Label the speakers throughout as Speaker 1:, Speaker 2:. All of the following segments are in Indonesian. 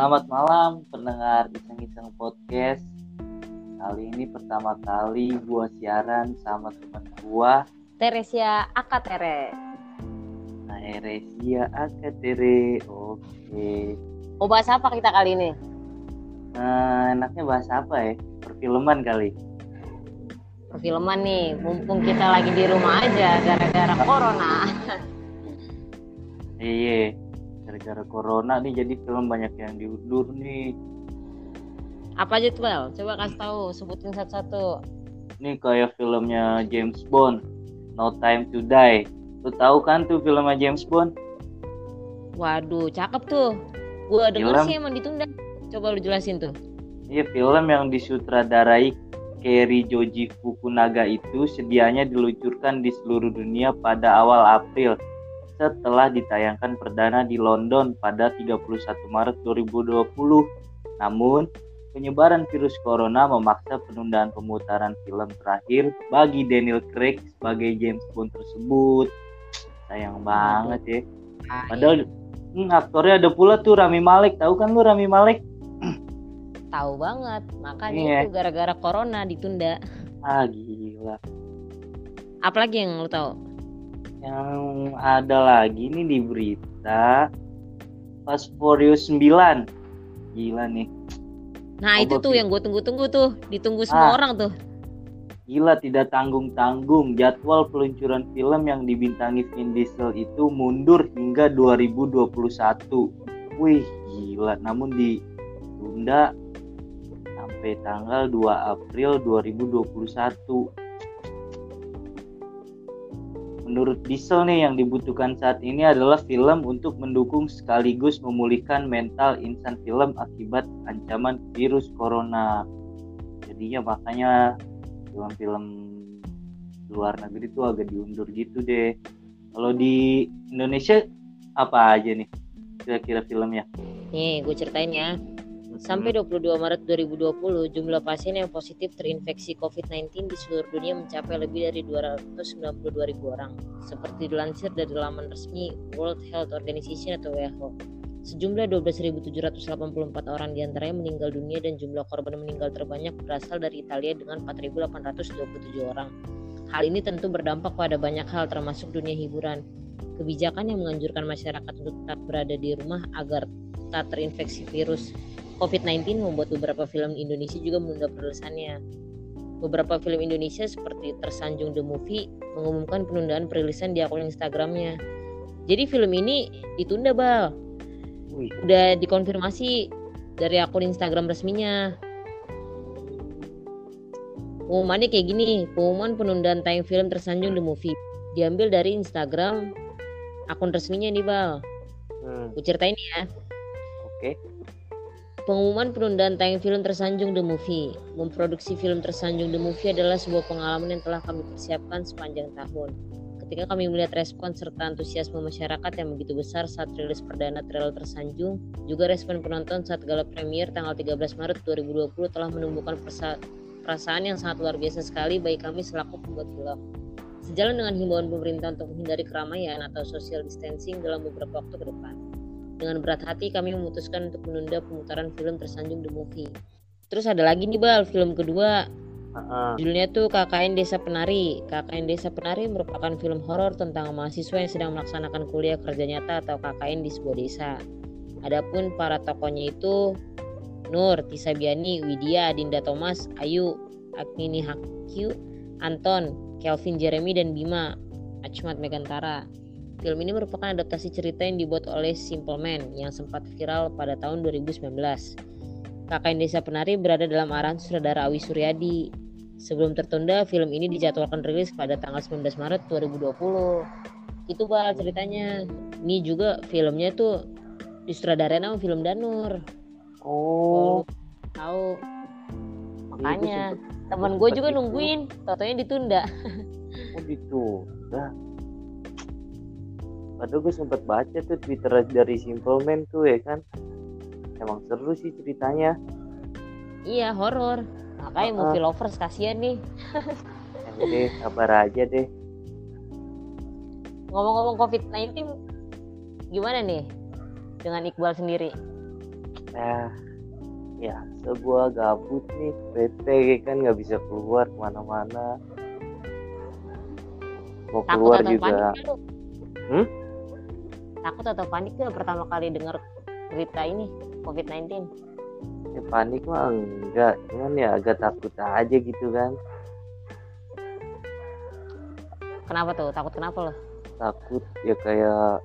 Speaker 1: selamat malam pendengar Iseng-Iseng Podcast. Kali ini pertama kali gua siaran sama teman gua
Speaker 2: Teresia Akatere.
Speaker 1: Nah, Eresia Akatere. Oke.
Speaker 2: Mau bahas apa kita kali ini?
Speaker 1: Nah, enaknya bahas apa ya? Perfilman kali.
Speaker 2: Perfilman nih, mumpung kita lagi di rumah aja gara-gara corona.
Speaker 1: Iya, gara-gara corona nih jadi film banyak yang diundur nih.
Speaker 2: Apa aja tuh, Bel? Coba kasih tahu, sebutin satu-satu.
Speaker 1: Nih kayak filmnya James Bond, No Time to Die. Lu tahu kan tuh filmnya James Bond?
Speaker 2: Waduh, cakep tuh. Gua denger
Speaker 1: Film.
Speaker 2: sih emang ditunda. Coba lu jelasin tuh.
Speaker 1: Iya, film yang disutradarai Kerry Joji Fukunaga itu sedianya diluncurkan di seluruh dunia pada awal April setelah ditayangkan perdana di London pada 31 Maret 2020. Namun, penyebaran virus corona memaksa penundaan pemutaran film terakhir bagi Daniel Craig sebagai James Bond tersebut. Sayang banget ya. Padahal hmm, aktornya ada pula tuh Rami Malek. Tahu kan lu Rami Malek?
Speaker 2: tahu banget. Makanya
Speaker 1: Iya.
Speaker 2: itu gara-gara corona ditunda.
Speaker 1: Ah gila.
Speaker 2: Apalagi yang lu tahu?
Speaker 1: Yang ada lagi nih di berita Fast Furious 9. Gila nih.
Speaker 2: Nah,
Speaker 1: Oh,
Speaker 2: itu tuh yang gue tunggu-tunggu tuh. Ditunggu semua
Speaker 1: Ah.
Speaker 2: orang tuh.
Speaker 1: Gila tidak tanggung-tanggung jadwal peluncuran film yang dibintangi Vin Diesel itu mundur hingga 2021. Wih, gila. Namun ditunda sampai tanggal 2 April 2021. Menurut Diesel nih yang dibutuhkan saat ini adalah film untuk mendukung sekaligus memulihkan mental insan film akibat ancaman virus corona. Jadinya makanya film-film luar negeri tuh agak diundur gitu deh. Kalau di Indonesia apa aja nih kira-kira filmnya?
Speaker 2: Nih, gue ceritain ya. Sampai 22 Maret 2020, jumlah pasien yang positif terinfeksi COVID-19 di seluruh dunia mencapai lebih dari 292 ribu orang. Seperti dilansir dari laman resmi World Health Organization atau WHO. Sejumlah 12.784 orang di antaranya meninggal dunia dan jumlah korban meninggal terbanyak berasal dari Italia dengan 4.827 orang. Hal ini tentu berdampak pada banyak hal termasuk dunia hiburan. Kebijakan yang menganjurkan masyarakat untuk tetap berada di rumah agar tak terinfeksi virus COVID-19 membuat beberapa film Indonesia juga menunda perilisannya. Beberapa film Indonesia seperti Tersanjung The Movie mengumumkan penundaan perilisan di akun Instagramnya. Jadi film ini ditunda bal, udah dikonfirmasi dari akun Instagram resminya. Pengumumannya kayak gini, pengumuman penundaan tayang film Tersanjung The Movie diambil dari Instagram akun resminya nih bal.
Speaker 1: hmm,
Speaker 2: Gue ceritain ya.
Speaker 1: oke.
Speaker 2: Pengumuman penundaan tayang film Tersanjung The Movie. Memproduksi film Tersanjung The Movie adalah sebuah pengalaman yang telah kami persiapkan sepanjang tahun. Ketika kami melihat respon serta antusiasme masyarakat yang begitu besar saat rilis perdana trailer Tersanjung, juga respon penonton saat gala premier tanggal 13 Maret 2020 telah menumbuhkan perasaan yang sangat luar biasa sekali bagi kami selaku pembuat film. Sejalan dengan himbauan pemerintah untuk menghindari keramaian atau social distancing dalam beberapa waktu ke depan. Dengan berat hati kami memutuskan untuk menunda pemutaran film Tersanjung The Movie. Terus ada lagi nih Bal, film kedua.
Speaker 1: Heeh.
Speaker 2: Judulnya tuh KKN Desa Penari. KKN Desa Penari merupakan film horor tentang mahasiswa yang sedang melaksanakan kuliah kerja nyata atau KKN di sebuah desa. Adapun para tokohnya itu Nur, Tisa Biani, Widya, Dinda Thomas, Ayu, Agnini Hakyu, Anton, Kelvin Jeremy dan Bima, Achmat Megantara. Film ini merupakan adaptasi cerita yang dibuat oleh Simple Man yang sempat viral pada tahun 2019. KKN Desa Penari berada dalam arahan sutradara Awi Suryadi. Sebelum tertunda, film ini dijadwalkan rilis pada tanggal 19 Maret 2020. Itu bal ceritanya. Ini juga filmnya tuh disutradarain sama film Danur.
Speaker 1: Oh,
Speaker 2: Tahu.
Speaker 1: iya,
Speaker 2: Makanya
Speaker 1: gua
Speaker 2: gue juga nungguin, totonya ditunda.
Speaker 1: Oh gitu. Dah. Padahal gue sempet baca tuh Twitter dari Simple Man tuh ya kan. Emang seru sih ceritanya.
Speaker 2: Iya horor. Makanya
Speaker 1: Ah.
Speaker 2: movie lovers kasihan nih.
Speaker 1: Ya deh, sabar aja deh.
Speaker 2: Ngomong-ngomong COVID-19 gimana nih dengan Iqbal sendiri?
Speaker 1: eh ya sebuah gabut nih PT kan nggak bisa keluar ke mana-mana mau
Speaker 2: takut
Speaker 1: keluar juga
Speaker 2: panik lu?
Speaker 1: Hmm?
Speaker 2: Takut atau panik gak pertama kali dengar berita ini COVID-19
Speaker 1: ya, panik mah enggak cuman ya agak takut aja gitu kan.
Speaker 2: Kenapa tuh? Takut kenapa lo?
Speaker 1: Takut ya kayak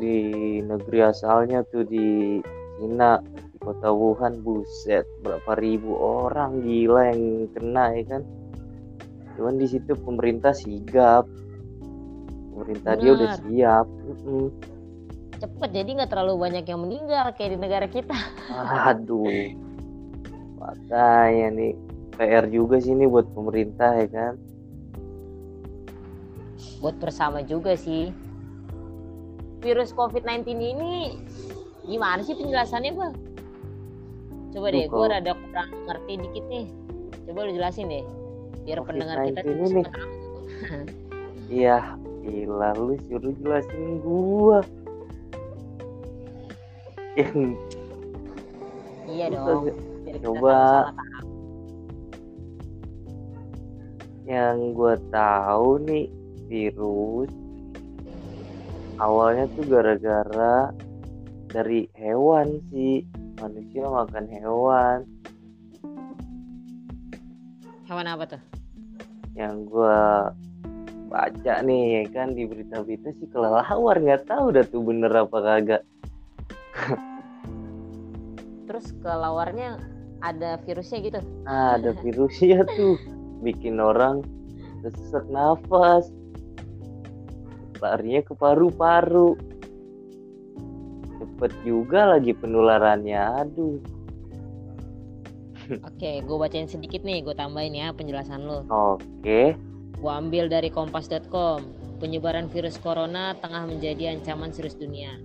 Speaker 1: di negeri asalnya tuh di Cina di kota Wuhan buset berapa ribu orang gila yang kena ya kan? Cuman di situ pemerintah sigap. Pemerintah dia udah siap Mm-mm.
Speaker 2: Cepet jadi nggak terlalu banyak yang meninggal kayak di negara kita.
Speaker 1: Aduh. Makanya nih PR juga sih ini buat pemerintah ya kan?
Speaker 2: Buat bersama juga sih. Virus COVID-19 ini gimana sih penjelasannya bang? Coba
Speaker 1: Duh,
Speaker 2: deh gue rada kurang ngerti dikit nih. Coba lu jelasin deh biar pendengar kita
Speaker 1: COVID-19
Speaker 2: tuh tahu.
Speaker 1: iya gila lu suruh jelasin gua yang
Speaker 2: iya dong
Speaker 1: coba. yang gue tahu nih virus awalnya tuh gara-gara dari hewan sih. Manusia makan hewan.
Speaker 2: Hewan apa tuh?
Speaker 1: Yang gue baca nih ya kan di berita-berita sih kelelawar. Nggak tahu dah tuh bener apa kagak
Speaker 2: terus kelawarnya ada virusnya gitu?
Speaker 1: Ah, ada virusnya tuh. Bikin orang sesak nafas. Larinya ke paru-paru. Cepet juga lagi penularannya aduh.
Speaker 2: Oke gue bacain sedikit nih gue tambahin ya penjelasan lo
Speaker 1: oke.
Speaker 2: Gua ambil dari kompas.com. Penyebaran virus corona tengah menjadi ancaman serius dunia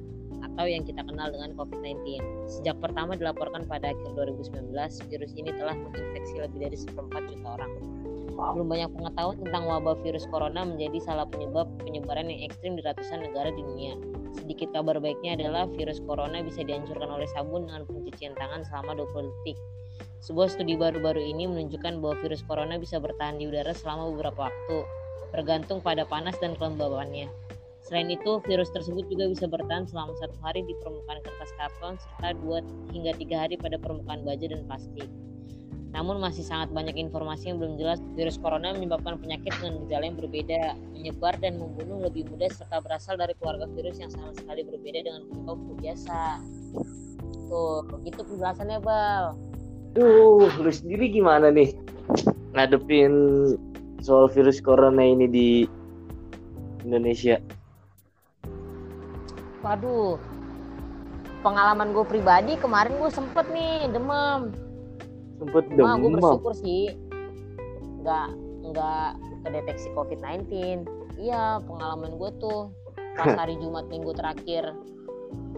Speaker 2: atau yang kita kenal dengan COVID-19. Sejak pertama dilaporkan pada akhir 2019, virus ini telah menginfeksi lebih dari seperempat juta orang. Belum banyak pengetahuan tentang wabah virus corona menjadi salah penyebab penyebaran yang ekstrim di ratusan negara di dunia. Sedikit kabar baiknya adalah virus corona bisa dihancurkan oleh sabun dengan pencucian tangan selama 20 detik. Sebuah studi baru-baru ini menunjukkan bahwa virus corona bisa bertahan di udara selama beberapa waktu, bergantung pada panas dan kelembabannya. Selain itu, virus tersebut juga bisa bertahan selama satu hari di permukaan kertas karton serta dua hingga tiga hari pada permukaan baja dan plastik. Namun masih sangat banyak informasi yang belum jelas. Virus corona menyebabkan penyakit dengan gejala yang berbeda, menyebar dan membunuh lebih mudah serta berasal dari keluarga virus yang sama sekali berbeda dengan penyebab flu biasa. Tuh, gitu penjelasannya, Bal.
Speaker 1: Duh, lu sendiri gimana nih ngadepin soal virus corona ini di Indonesia?
Speaker 2: Waduh, pengalaman gue pribadi kemarin gue sempet nih demam.
Speaker 1: Sempet
Speaker 2: Cuma gue
Speaker 1: demam.
Speaker 2: bersyukur sih, nggak nggak kedeteksi COVID-19. Iya, pengalaman gue tuh pas hari Jumat minggu terakhir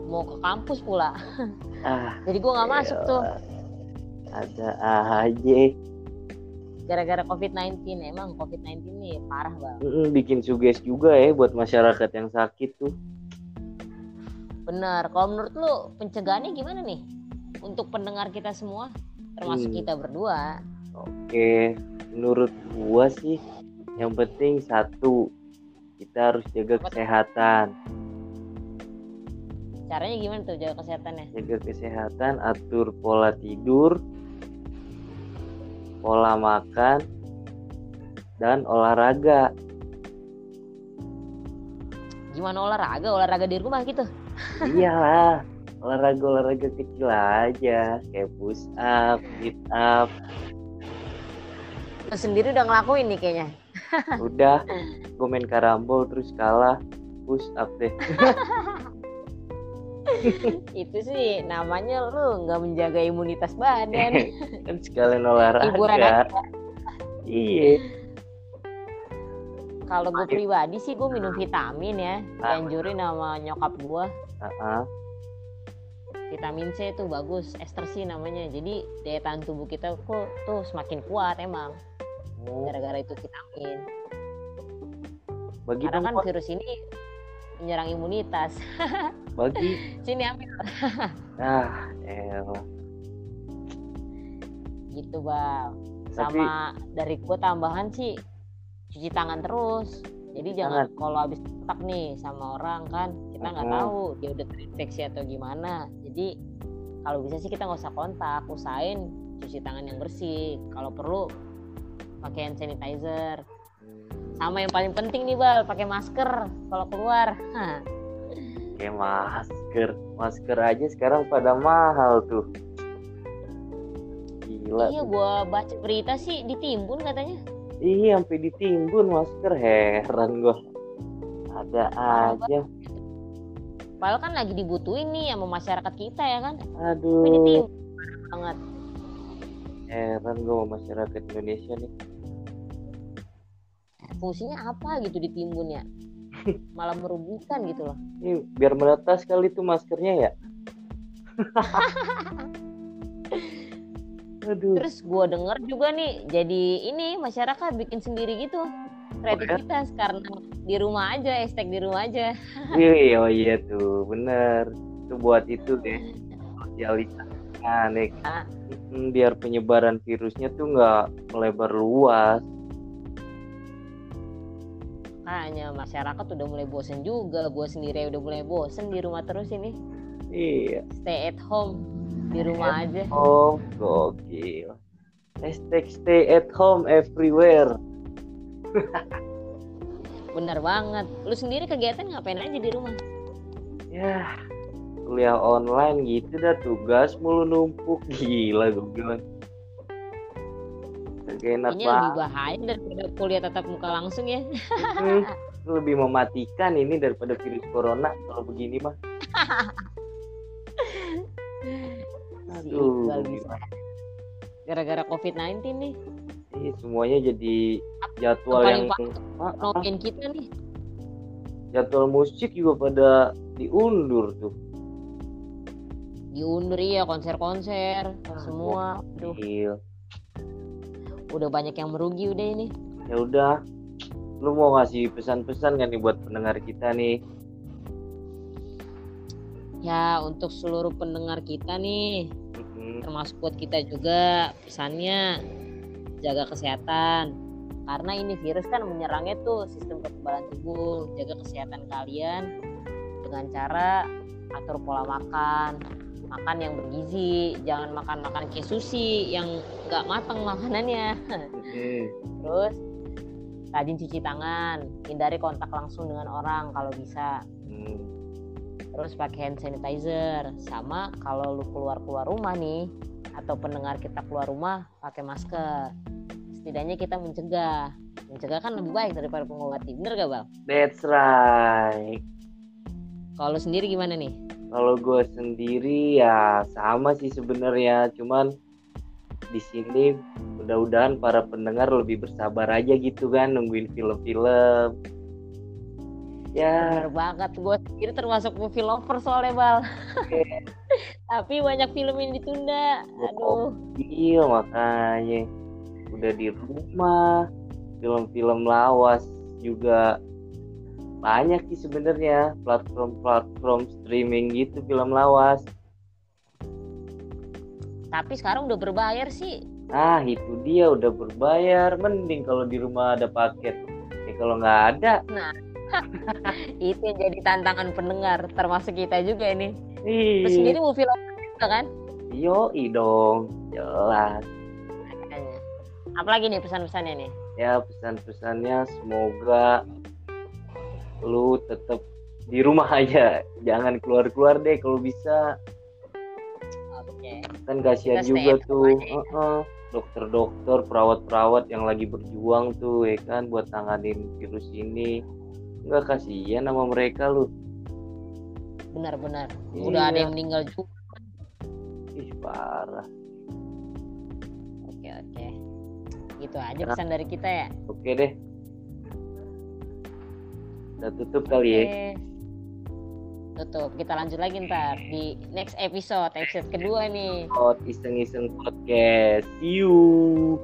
Speaker 2: mau ke kampus pula.
Speaker 1: Ah,
Speaker 2: Jadi gue nggak masuk tuh.
Speaker 1: Ada aja.
Speaker 2: gara-gara COVID-19. Emang COVID-19 nih parah banget.
Speaker 1: Bikin suges juga ya buat masyarakat yang sakit tuh.
Speaker 2: Bener. Kalau menurut lu pencegahannya gimana nih untuk pendengar kita semua, termasuk
Speaker 1: Hmm.
Speaker 2: kita berdua?
Speaker 1: Oke, menurut gua sih yang penting satu kita harus jaga
Speaker 2: Apa
Speaker 1: kesehatan.
Speaker 2: Caranya gimana tuh jaga kesehatannya?
Speaker 1: Jaga kesehatan, atur pola tidur, pola makan, dan olahraga.
Speaker 2: Gimana olahraga? Olahraga di rumah gitu.
Speaker 1: Iyalah, olahraga-olahraga kecil aja, kayak push up, sit up.
Speaker 2: Lu sendiri udah ngelakuin nih kayaknya.
Speaker 1: Udah, gue main karambol terus kalah, push up deh.
Speaker 2: itu sih namanya lu nggak menjaga imunitas badan
Speaker 1: kan sekalian olahraga.
Speaker 2: hiburan aja
Speaker 1: Iya.
Speaker 2: Kalau gue pribadi sih gue minum vitamin ya
Speaker 1: Ah.
Speaker 2: dianjurin sama nyokap gue
Speaker 1: Ah,
Speaker 2: vitamin C itu bagus ester C namanya jadi daya tahan tubuh kita kok tuh semakin kuat emang
Speaker 1: Oh,
Speaker 2: gara-gara itu vitamin
Speaker 1: bagi
Speaker 2: karena kan virus ini menyerang imunitas.
Speaker 1: Bagi.
Speaker 2: Sini ambil.
Speaker 1: ah, elah.
Speaker 2: Gitu bang. Sama dari gue tambahan sih cuci tangan terus. Jadi
Speaker 1: Cuci
Speaker 2: jangan kalau habis kontak nih sama orang kan kita nggak tahu dia udah terinfeksi atau gimana. Jadi kalau bisa sih kita nggak usah kontak, usahain cuci tangan yang bersih. Kalau perlu pakai hand sanitizer. Sama yang paling penting nih bal, pakai masker kalau keluar.
Speaker 1: Kayak masker. Masker aja sekarang pada mahal tuh. Gila.
Speaker 2: Iya, gua baca berita sih ditimbun katanya.
Speaker 1: Iya, sampai ditimbun masker. Heran gua. Ada aja.
Speaker 2: Padahal kan lagi dibutuhin nih sama masyarakat kita ya kan. Tapi
Speaker 1: Aduh.
Speaker 2: ditimbun banget.
Speaker 1: Heran gua sama masyarakat Indonesia nih.
Speaker 2: Fungsinya apa gitu ditimbun ya? Malah merugikan gitu loh.
Speaker 1: Ini biar menetas kali tuh maskernya ya. Aduh.
Speaker 2: Terus gua denger juga nih jadi ini masyarakat bikin sendiri gitu kreativitas karena di rumah aja, hashtag di rumah aja.
Speaker 1: Iya, oh iya tuh, bener. Itu buat itu deh. Sosialisasi aneh.
Speaker 2: Ah.
Speaker 1: Mm, Biar penyebaran virusnya tuh nggak melebar luas.
Speaker 2: Makanya masyarakat udah mulai bosen juga, gua sendiri udah mulai bosen di rumah terus ini.
Speaker 1: Iya.
Speaker 2: Stay at home di rumah aja.
Speaker 1: Oh, gokil. Hashtag stay at home everywhere.
Speaker 2: Bener banget. Lu sendiri kegiatan ngapain aja di rumah?
Speaker 1: Ya, kuliah online gitu dah tugas mulu numpuk gila gue bilang. Kagak enak
Speaker 2: Ini lebih bahaya daripada kuliah tatap muka langsung ya.
Speaker 1: Hmm, lebih mematikan ini daripada virus corona kalau begini mah. Aduh,
Speaker 2: bisa. Gara-gara COVID-19 nih.
Speaker 1: Ih, semuanya jadi jadwal
Speaker 2: Yang
Speaker 1: yang Ah,
Speaker 2: kita nih.
Speaker 1: jadwal musik juga pada diundur tuh.
Speaker 2: Diundur ya konser-konser.
Speaker 1: Ah,
Speaker 2: Semua. Aduh, udah banyak yang merugi udah ini.
Speaker 1: Ya udah, lu mau ngasih pesan-pesan kan nih buat pendengar kita nih?
Speaker 2: Ya untuk seluruh pendengar kita nih. Termasuk buat kita juga pesannya jaga kesehatan. Karena ini virus kan menyerangnya tuh sistem kekebalan tubuh. Jaga kesehatan kalian dengan cara atur pola makan. Makan yang bergizi jangan makan makan kayak sushi yang nggak matang makanannya.
Speaker 1: Mm-mm.
Speaker 2: terus rajin cuci tangan hindari kontak langsung dengan orang kalau bisa.
Speaker 1: Hmm.
Speaker 2: Terus pakai hand sanitizer. Sama kalau lu keluar keluar rumah nih atau pendengar kita keluar rumah pakai masker. Setidaknya kita mencegah. Mencegah kan lebih baik daripada mengobati bener gak bang?
Speaker 1: That's right.
Speaker 2: kalau sendiri gimana nih?
Speaker 1: Kalau gue sendiri ya sama sih sebenarnya, cuman di sini mudah-mudahan para pendengar lebih bersabar aja gitu kan nungguin film-film. Ya,
Speaker 2: bener banget. Gue sendiri termasuk movie lover soalnya bal. Tapi banyak film yang ditunda. Aduh.
Speaker 1: Iya makanya. Udah di rumah, film-film lawas juga banyak sih sebenarnya. Platform-platform streaming gitu film lawas.
Speaker 2: tapi sekarang udah berbayar sih.
Speaker 1: Ah itu dia. Udah berbayar, mending kalau di rumah ada paket. Ya kalau nggak ada,
Speaker 2: itu yang jadi tantangan pendengar termasuk kita juga ini
Speaker 1: ih,
Speaker 2: lu sendiri movie lover juga kan
Speaker 1: yoi dong, jelas.
Speaker 2: Makanya. apalagi nih pesan-pesannya nih
Speaker 1: Ya pesan-pesannya semoga lu tetap di rumah aja, jangan keluar-keluar deh kalau bisa.
Speaker 2: oke
Speaker 1: Kan kasihan juga tuh,
Speaker 2: ya.
Speaker 1: Heeh. dokter-dokter, perawat-perawat yang lagi berjuang tuh, ya kan, buat tanganin virus ini. Enggak kasihan sama mereka lu.
Speaker 2: benar-benar udah ada
Speaker 1: Iya.
Speaker 2: yang meninggal juga
Speaker 1: Ih parah.
Speaker 2: oke oke gitu aja
Speaker 1: Nah.
Speaker 2: pesan dari kita ya
Speaker 1: Oke deh. Udah tutup kali ya.
Speaker 2: Tutup kita lanjut lagi ntar di next episode episode kedua nih
Speaker 1: Out iseng-iseng podcast. See you.